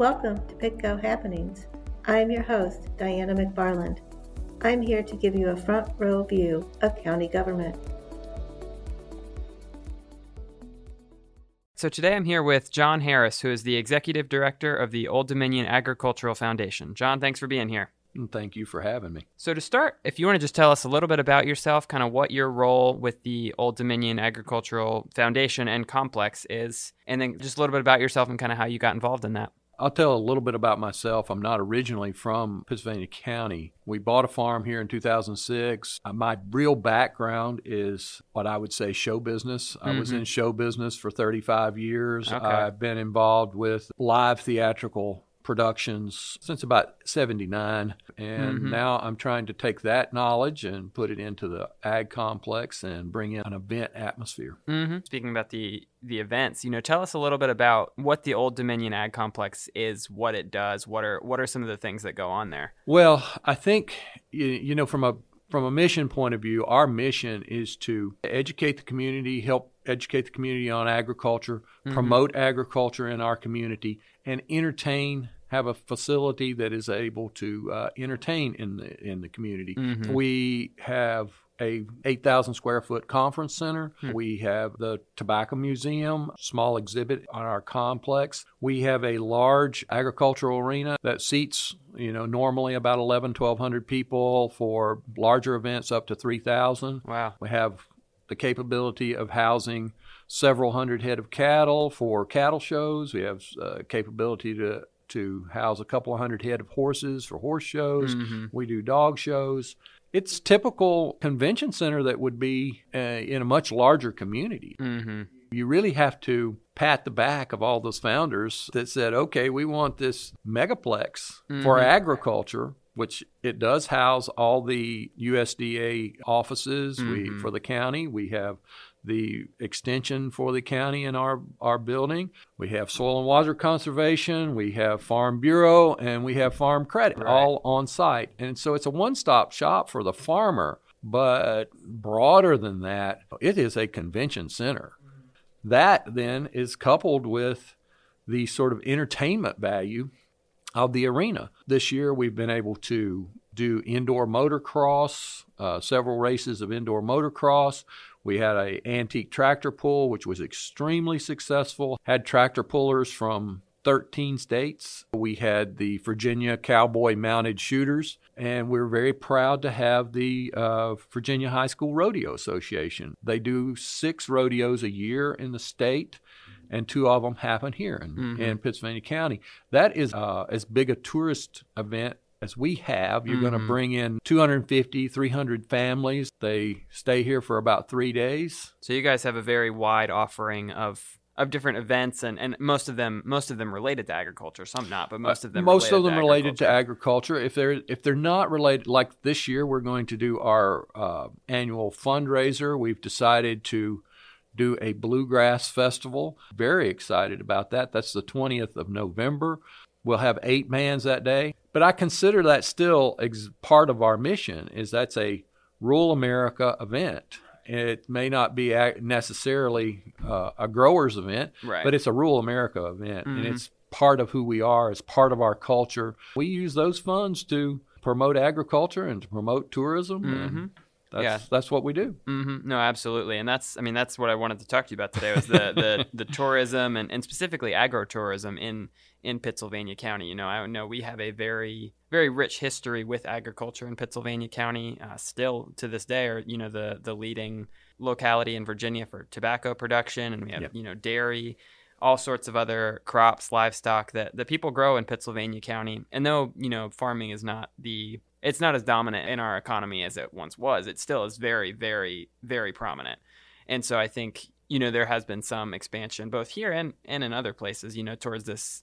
Welcome to PittCo Happenings. I'm your host, Diana McFarland. I'm here to give you a front row view of county government. So today I'm here with John Harris, who is the executive director of the Old Dominion Agricultural Foundation. John, thanks for being here. And thank you for having me. So, to start, if you want to just tell us a little bit about yourself, kind of what your role with the Old Dominion Agricultural Foundation and Complex is, and then just a little bit about yourself and kind of how you got involved in that. I'll tell a little bit about myself. I'm not originally from Pittsylvania County. We bought a farm here in 2006. Uh, my real background is what I would say show business. Mm-hmm. I was in mm-hmm. show business for 35 years. Okay. I've been involved with live theatrical productions since about 79 and mm-hmm. now i'm trying to take that knowledge and put it into the ag complex and bring in an event atmosphere mm-hmm. speaking about the the events you know tell us a little bit about what the old dominion ag complex is what it does what are what are some of the things that go on there well i think you, you know from a from a mission point of view, our mission is to educate the community, help educate the community on agriculture, mm-hmm. promote agriculture in our community, and entertain have a facility that is able to uh, entertain in the in the community. Mm-hmm. We have a 8,000 square foot conference center. Hmm. We have the Tobacco Museum, small exhibit on our complex. We have a large agricultural arena that seats, you know, normally about 11, 1,200 people for larger events up to 3,000. Wow. We have the capability of housing several hundred head of cattle for cattle shows. We have uh, capability to to house a couple of hundred head of horses for horse shows. Mm-hmm. We do dog shows. It's typical convention center that would be uh, in a much larger community. Mm-hmm. You really have to pat the back of all those founders that said, okay, we want this megaplex mm-hmm. for agriculture which it does house all the USDA offices mm-hmm. we, for the county. We have the extension for the county in our, our building. We have soil and water conservation, we have Farm Bureau, and we have Farm Credit right. all on site. And so it's a one stop shop for the farmer. But broader than that, it is a convention center. That then is coupled with the sort of entertainment value of the arena. This year, we've been able to do indoor motocross, uh, several races of indoor motocross. We had a antique tractor pull, which was extremely successful. Had tractor pullers from 13 states. We had the Virginia Cowboy Mounted Shooters, and we're very proud to have the uh, Virginia High School Rodeo Association. They do six rodeos a year in the state, and two of them happen here in, mm-hmm. in Pittsylvania County. That is uh, as big a tourist event as we have. You're mm-hmm. going to bring in 250, 300 families. They stay here for about three days. So you guys have a very wide offering of of different events and, and most of them most of them related to agriculture some not but most of them uh, most of them to related to agriculture if they're if they're not related like this year we're going to do our uh, annual fundraiser we've decided to do a bluegrass festival very excited about that that's the 20th of november we'll have eight bands that day but I consider that still ex- part of our mission is that's a rural America event. It may not be necessarily uh, a growers event, right. but it's a rural America event, mm-hmm. and it's part of who we are. It's part of our culture. We use those funds to promote agriculture and to promote tourism. Mm-hmm. That's, yeah, that's what we do. Mm-hmm. No, absolutely, and that's I mean that's what I wanted to talk to you about today was the the, the tourism and, and specifically agro-tourism in in Pittsylvania County. You know, I know we have a very very rich history with agriculture in Pittsylvania County. Uh, still to this day, are you know the the leading locality in Virginia for tobacco production, and we have yep. you know dairy all sorts of other crops, livestock that, that people grow in Pittsylvania County. And though, you know, farming is not the it's not as dominant in our economy as it once was. It still is very, very, very prominent. And so I think, you know, there has been some expansion both here and, and in other places, you know, towards this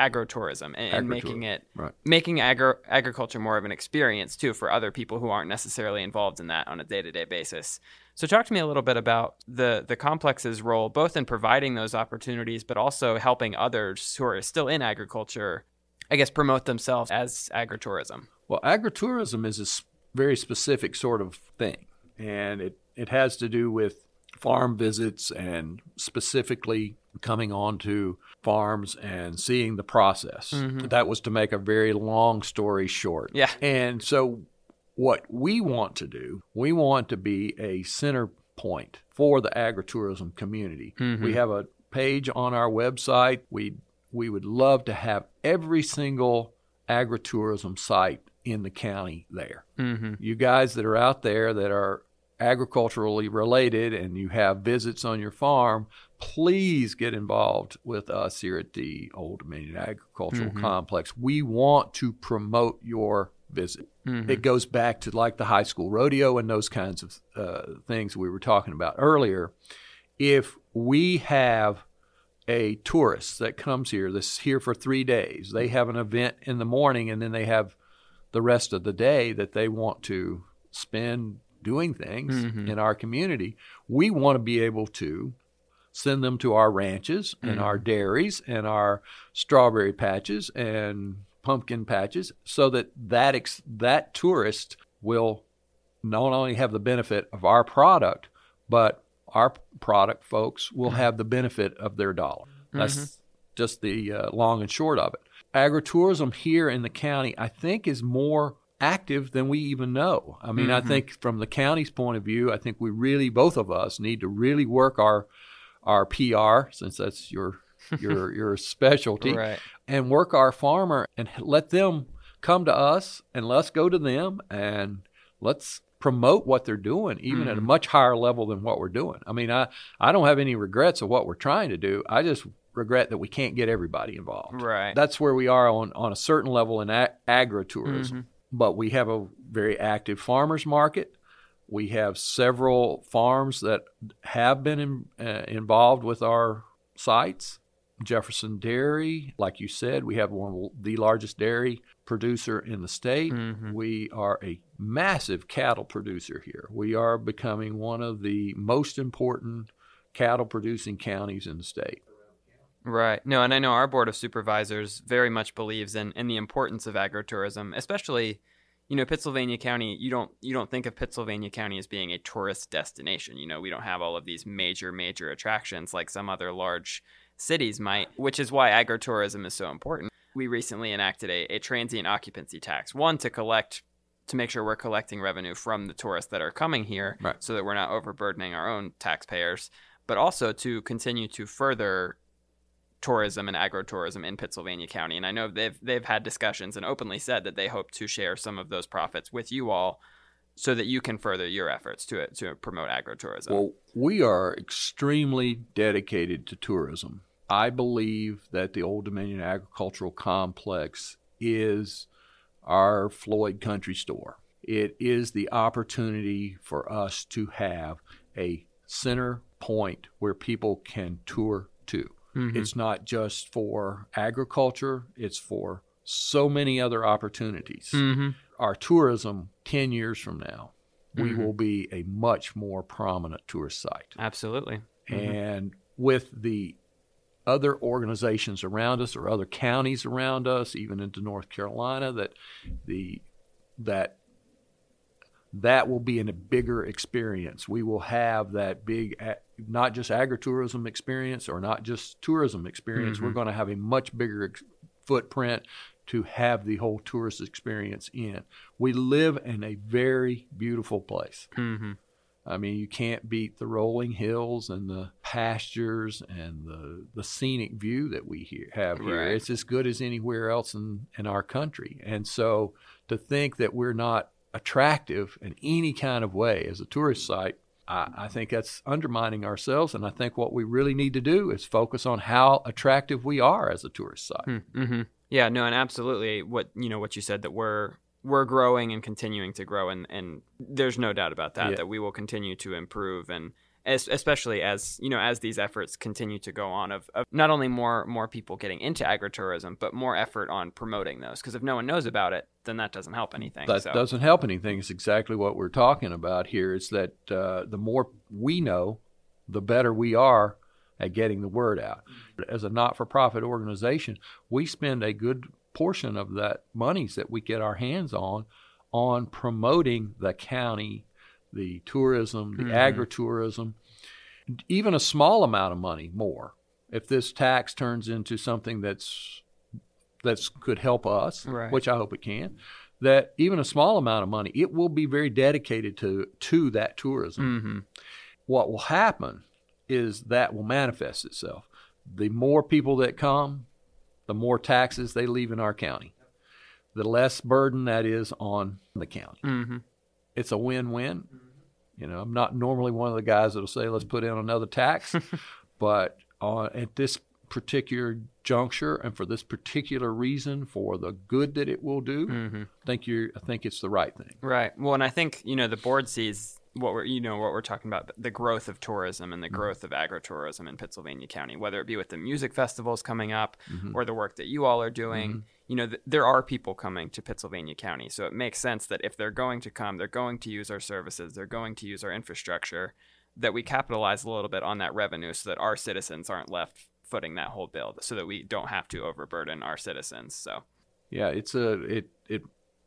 agro-tourism and, and making it right. making agro agriculture more of an experience too for other people who aren't necessarily involved in that on a day-to-day basis. So talk to me a little bit about the the complex's role both in providing those opportunities but also helping others who are still in agriculture I guess promote themselves as agritourism. Well, agritourism is a very specific sort of thing, and it, it has to do with farm visits and specifically coming onto farms and seeing the process. Mhm. That was to make a very long story short. Yeah. And so, what we want to do, we want to be a center point for the agritourism community. Mhm. We have a page on our website. We we would love to have every single agritourism site in the county there. Mm-hmm. You guys that are out there that are agriculturally related and you have visits on your farm, please get involved with us here at the Old Dominion Agricultural Mhm. Complex. We want to promote your visit. Mhm. It goes back to like the high school rodeo and those kinds of uh, things we were talking about earlier. If we have a tourist that comes here, that's here for three days, they have an event in the morning and then they have the rest of the day that they want to spend doing things Mhm. in our community, we want to be able to send them to our ranches and Mhm. our dairies and our strawberry patches and pumpkin patches so that that ex- that tourist will not only have the benefit of our product but our product folks will have the benefit of their dollar that's just the uh, long and short of it agritourism here in the county i think is more active than we even know i mean i Mhm. think from the county's point of view i think we really both of us need to really work our our pr since that's your your your specialty Right. and work our farmer and let them come to us and let's go to them and let's promote what they're doing even at a Mhm. much higher level than what we're doing. I mean, I I don't have any regrets of what we're trying to do. I just regret that we can't get everybody involved. Right. That's where we are on on a certain level in ag- agritourism. Mhm. But we have a very active farmers market. We have several farms that have been in, uh, involved with our sites. Jefferson Dairy, like you said, we have one of the largest dairy producer in the state. Mhm. We are a massive cattle producer here. We are becoming one of the most important cattle producing counties in the state. Right. No, and I know our board of supervisors very much believes in, in the importance of agritourism, especially, you know, Pittsylvania County. You don't you don't think of Pittsylvania County as being a tourist destination. You know, we don't have all of these major major attractions like some other large cities might, which is why agritourism is so important. We recently enacted a, a transient occupancy tax, one to collect to make sure we're collecting revenue from the tourists that are coming here Right. so that we're not overburdening our own taxpayers, but also to continue to further tourism and agrotourism in Pittsylvania County. And I know they've they've had discussions and openly said that they hope to share some of those profits with you all so that you can further your efforts to to promote agrotourism. Well, we are extremely dedicated to tourism. I believe that the Old Dominion Agricultural Complex is our Floyd Country Store. It is the opportunity for us to have a center point where people can tour to. Mhm. It's not just for agriculture, it's for so many other opportunities. Mhm. Our tourism 10 years from now, we Mhm. will be a much more prominent tourist site. Absolutely. Mhm. And with the other organizations around us or other counties around us, even into North Carolina, that the that that will be in a bigger experience. We will have that big, not just agritourism experience or not just tourism experience. We're Mhm. going to have a much bigger ex- footprint to have the whole tourist experience in. We live in a very beautiful place. Mhm. I mean, you can't beat the rolling hills and the pastures and the, the scenic view that we here, have here. Right. It's as good as anywhere else in, in our country. And so to think that we're not attractive in any kind of way as a tourist site, I, I think that's undermining ourselves. And I think what we really need to do is focus on how attractive we are as a tourist site. Mm-hmm. Yeah, no, and absolutely what you know what you said that we're we're growing and continuing to grow, and and there's no doubt about that Yeah. that we will continue to improve and. Es- especially as you know, as these efforts continue to go on, of, of not only more more people getting into agritourism, but more effort on promoting those. Because if no one knows about it, then that doesn't help anything. That so. doesn't help anything. It's exactly what we're talking about here. Is that uh, the more we know, the better we are at getting the word out. As a not-for-profit organization, we spend a good portion of that monies that we get our hands on on promoting the county, the tourism, the Mhm. agritourism. even a small amount of money more, if this tax turns into something that's that's could help us, Right. which I hope it can, that even a small amount of money, it will be very dedicated to to that tourism. Mm-hmm. What will happen is that will manifest itself. The more people that come, the more taxes they leave in our county. The less burden that is on the county. Mm-hmm. It's a win-win. You know, I'm not normally one of the guys that'll say let's put in another tax, but uh, at this particular juncture and for this particular reason, for the good that it will do, Mm-hmm. I think you I think it's the right thing. Right. Well, and I think you know the board sees what we're you know what we're talking about the growth of tourism and the mm-hmm. growth of agritourism in Pittsylvania County, whether it be with the music festivals coming up mm-hmm. or the work that you all are doing. Mm-hmm. You know, th- there are people coming to Pittsylvania County, so it makes sense that if they're going to come, they're going to use our services, they're going to use our infrastructure, that we capitalize a little bit on that revenue, so that our citizens aren't left footing that whole bill, so that we don't have to overburden our citizens. So. Yeah, it's a it it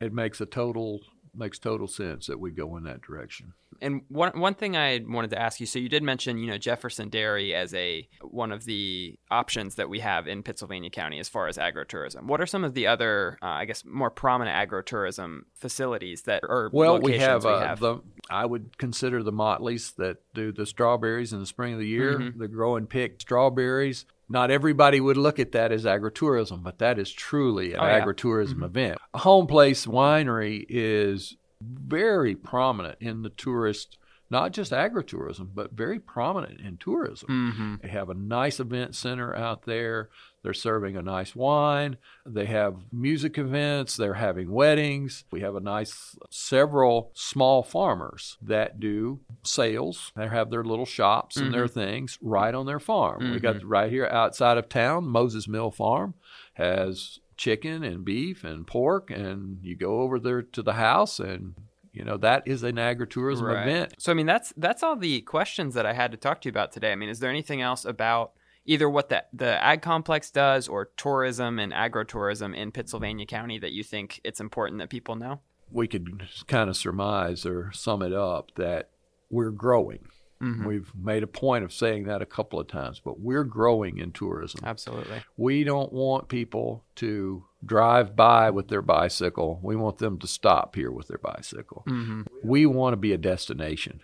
it makes a total makes total sense that we go in that direction. And one one thing I wanted to ask you, so you did mention, you know, Jefferson Dairy as a one of the options that we have in Pittsylvania County as far as agritourism. What are some of the other, uh, I guess, more prominent agritourism facilities that or Well, we have, we uh, have? the I would consider the Motleys that do the strawberries in the spring of the year. Mhm. The grow and pick strawberries. Not everybody would look at that as agritourism, but that is truly an Oh, yeah. agritourism mm-hmm. event. A home place winery is very prominent in the tourist, not just agritourism, but very prominent in tourism. hmm They have a nice event center out there. They're serving a nice wine. They have music events. They're having weddings. We have a nice several small farmers that do sales. They have their little shops and their things right on their farm. We got right here outside of town, Moses Mill Farm has chicken and beef and pork and you go over there to the house and you know that is an agritourism Right. event. So I mean, that's that's all the questions that I had to talk to you about today. I mean, is there anything else about either what the the ag complex does or tourism and agrotourism in Pittsylvania County that you think it's important that people know? we could kind of surmise or sum it up that we're growing. Mhm. We've made a point of saying that a couple of times, but we're growing in tourism. Absolutely. We don't want people to drive by with their bicycle. We want them to stop here with their bicycle. hmm We want to be a destination.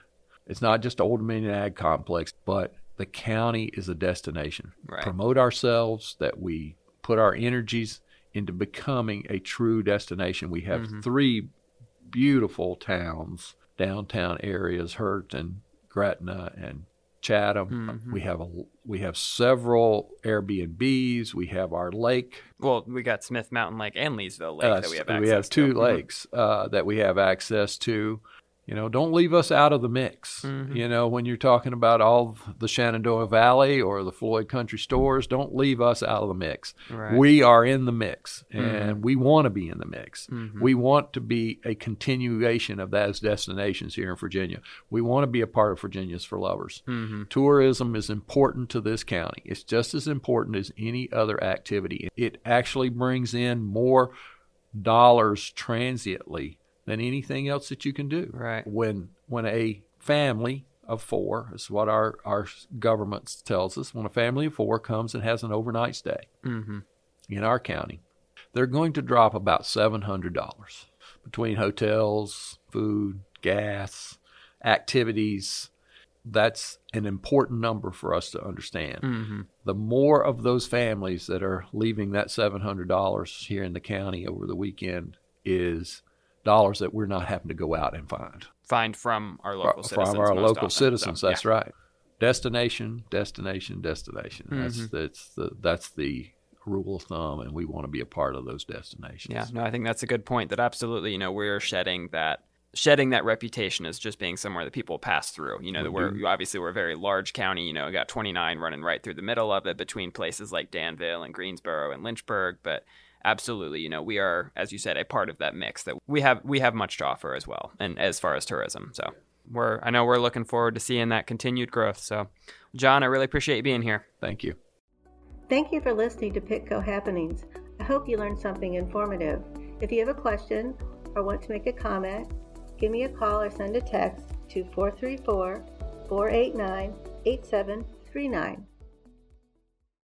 It's not just Old Dominion Ag Complex, but the county is a destination. Right. Promote ourselves, that we put our energies into becoming a true destination. We have Mm-hmm. three beautiful towns, downtown areas, Hurt and Gretna and Chatham. Mm-hmm. We have a we have several Airbnbs. We have our lake. Well, we got Smith Mountain Lake and Leesville Lake Uh, that we have we have two to. Mm-hmm. lakes uh, that we have access to. You know, don't leave us out of the mix. Mhm. You know, when you're talking about all the Shenandoah Valley or the Floyd Country Stores, don't leave us out of the mix. Right. Mm-hmm. We are in the mix, and we want to be in the mix. Mhm. We want to be a continuation of those destinations here in Virginia. We want to be a part of Virginia's for Lovers. Mhm. Tourism is important to this county. It's just as important as any other activity. It actually brings in more dollars transiently than anything else that you can do. Right. When when a family of four is what our our government tells us. When a family of four comes and has an overnight stay hmm in our county, they're going to drop about seven hundred dollars between hotels, food, gas, activities. That's an important number for us to understand. hmm The more of those families that are leaving that seven hundred dollars here in the county over the weekend is dollars that we're not having to go out and find Find from our local from citizens. our local often. citizens. So, that's right. Destination, destination, destination. That's Mhm. that's the that's the rule of thumb, and we want to be a part of those destinations. Yeah, no, I think that's a good point. That absolutely, you know, we're shedding that shedding that reputation as just being somewhere that people pass through. You know, that we're obviously we're a very large county. You know, got 29 running right through the middle of it between places like Danville and Greensboro and Lynchburg, but absolutely, you know, we are, as you said, a part of that mix. That we have we have much to offer as well, and as far as tourism, so. We're, I know we're looking forward to seeing that continued growth. So, John, I really appreciate you being here. Thank you. Thank you for listening to PittCo Happenings. I hope you learned something informative. If you have a question or want to make a comment, give me a call or send a text to 434 489 8739.